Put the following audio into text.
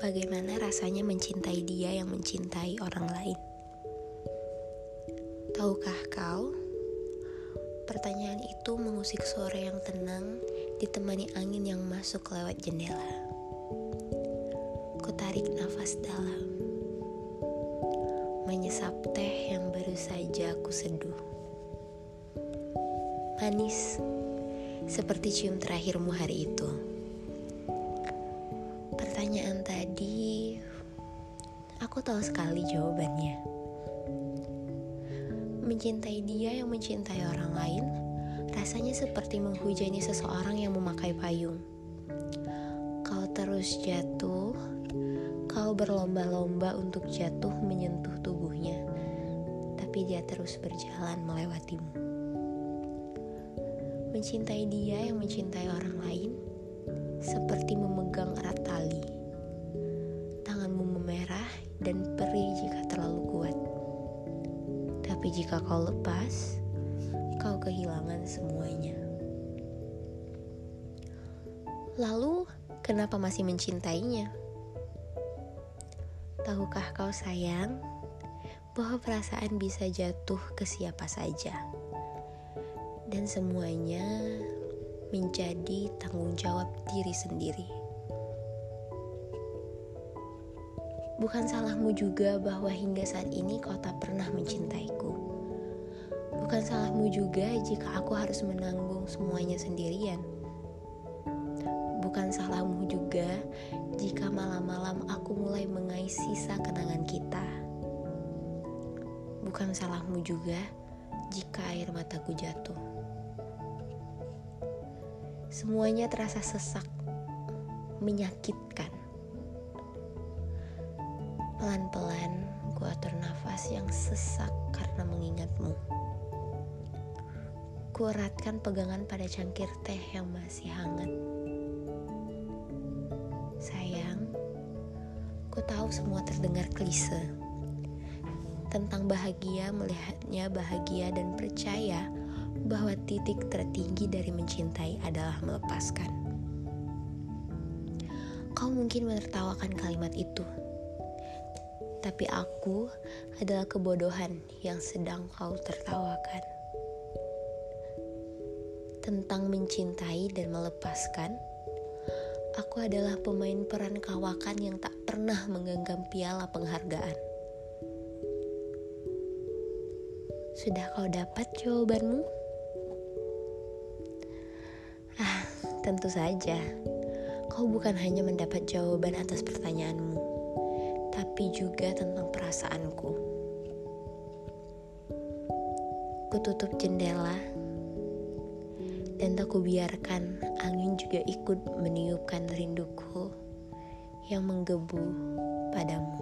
bagaimana rasanya mencintai dia yang mencintai orang lain. Tahukah kau? Pertanyaan itu mengusik sore yang tenang ditemani angin yang masuk lewat jendela. Ku nafas dalam. Menyesap teh yang baru saja aku seduh. Manis, seperti cium terakhirmu hari itu. Aku tahu sekali jawabannya. Mencintai dia yang mencintai orang lain, rasanya seperti menghujani seseorang yang memakai payung. Kau terus jatuh, kau berlomba-lomba untuk jatuh menyentuh tubuhnya, tapi dia terus berjalan melewatimu. Mencintai dia yang mencintai orang lain, seperti memegang Tapi jika kau lepas, kau kehilangan semuanya. Lalu, kenapa masih mencintainya? Tahukah kau sayang bahwa perasaan bisa jatuh ke siapa saja, dan semuanya menjadi tanggung jawab diri sendiri. Bukan salahmu juga bahwa hingga saat ini kau tak pernah mencintaiku. Bukan salahmu juga jika aku harus menanggung semuanya sendirian. Bukan salahmu juga jika malam-malam aku mulai mengais sisa kenangan kita. Bukan salahmu juga jika air mataku jatuh. Semuanya terasa sesak, menyakitkan. Pelan-pelan ku atur nafas yang sesak karena mengingatmu. Ku eratkan pegangan pada cangkir teh yang masih hangat. Sayang, ku tahu semua terdengar klise. Tentang bahagia melihatnya bahagia dan percaya bahwa titik tertinggi dari mencintai adalah melepaskan. Kau mungkin menertawakan kalimat itu, tapi aku adalah kebodohan yang sedang kau tertawakan. Tentang mencintai dan melepaskan, aku adalah pemain peran kawakan yang tak pernah menggenggam piala penghargaan. Sudah kau dapat jawabanmu? Tentu saja, kau bukan hanya mendapat jawaban atas pertanyaanmu, tapi juga tentang perasaanku. Kututup jendela dan tak kubiarkan angin juga ikut meniupkan rinduku yang menggebu padamu.